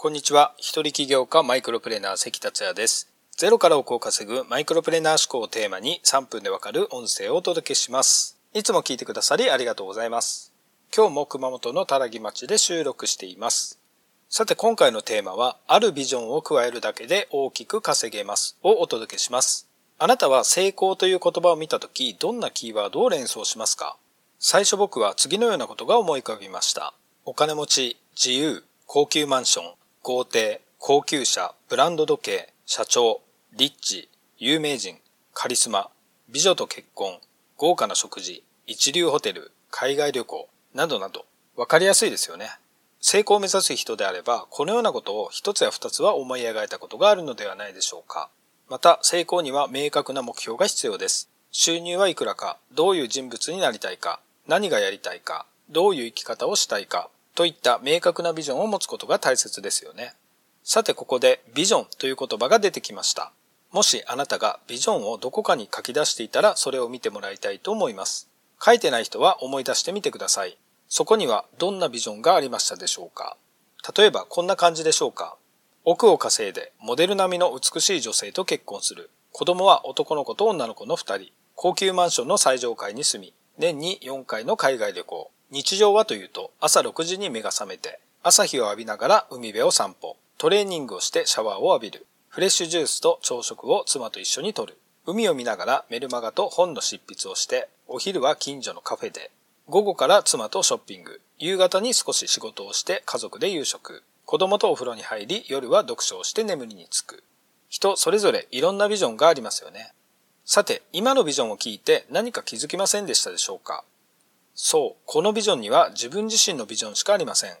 こんにちは。一人起業家マイクロプレーナー関達也です。ゼロから億を稼ぐマイクロプレーナー思考をテーマに3分でわかる音声をお届けします。いつも聞いてくださりありがとうございます。今日も熊本のたらぎ町で収録しています。さて今回のテーマは、あるビジョンを加えるだけで大きく稼げますをお届けします。あなたは成功という言葉を見たとき、どんなキーワードを連想しますか？最初僕は次のようなことが思い浮かびました。お金持ち、自由、高級マンション、豪邸、高級車、ブランド時計、社長、リッチ、有名人、カリスマ、美女と結婚、豪華な食事、一流ホテル、海外旅行、などなど、わかりやすいですよね。成功を目指す人であれば、このようなことを一つや二つは思い描いたことがあるのではないでしょうか。また、成功には明確な目標が必要です。収入はいくらか、どういう人物になりたいか、何がやりたいか、どういう生き方をしたいか、といった明確なビジョンを持つことが大切ですよね。さてここでビジョンという言葉が出てきました。もしあなたがビジョンをどこかに書き出していたらそれを見てもらいたいと思います。書いてない人は思い出してみてください。そこにはどんなビジョンがありましたでしょうか例えばこんな感じでしょうか億を稼いでモデル並みの美しい女性と結婚する。子供は男の子と女の子の二人。高級マンションの最上階に住み、年に4回の海外旅行。日常はというと朝6時に目が覚めて、朝日を浴びながら海辺を散歩。トレーニングをしてシャワーを浴びる。フレッシュジュースと朝食を妻と一緒にとる。海を見ながらメルマガと本の執筆をして、お昼は近所のカフェで、午後から妻とショッピング、夕方に少し仕事をして家族で夕食、子供とお風呂に入り夜は読書をして眠りにつく。人それぞれいろんなビジョンがありますよね。さて、今のビジョンを聞いて何か気づきませんでしたでしょうか？そう、このビジョンには自分自身のビジョンしかありません。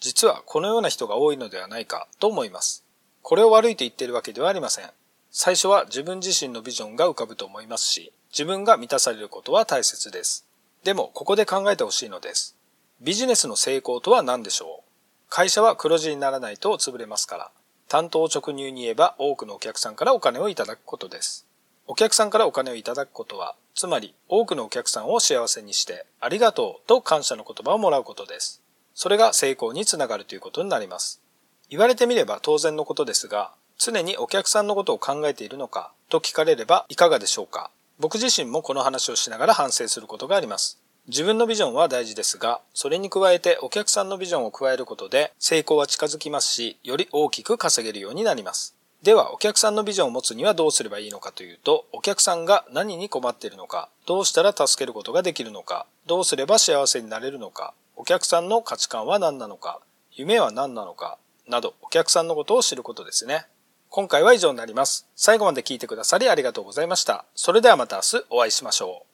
実はこのような人が多いのではないかと思います。これを悪いと言っているわけではありません。最初は自分自身のビジョンが浮かぶと思いますし、自分が満たされることは大切です。でも、ここで考えてほしいのです。ビジネスの成功とは何でしょう？会社は黒字にならないと潰れますから。担当直入に言えば多くのお客さんからお金をいただくことです。お客さんからお金をいただくことは、つまり多くのお客さんを幸せにしてありがとうと感謝の言葉をもらうことです。それが成功につながるということになります。言われてみれば当然のことですが、常にお客さんのことを考えているのかと聞かれればいかがでしょうか僕自身もこの話をしながら反省することがあります。自分のビジョンは大事ですが、それに加えてお客さんのビジョンを加えることで成功は近づきますし、より大きく稼げるようになります。では、お客さんのビジョンを持つにはどうすればいいのかというと、お客さんが何に困っているのか、どうしたら助けることができるのか、どうすれば幸せになれるのか、お客さんの価値観は何なのか、夢は何なのか、など、お客さんのことを知ることですね。今回は以上になります。最後まで聞いてくださりありがとうございました。それではまた明日お会いしましょう。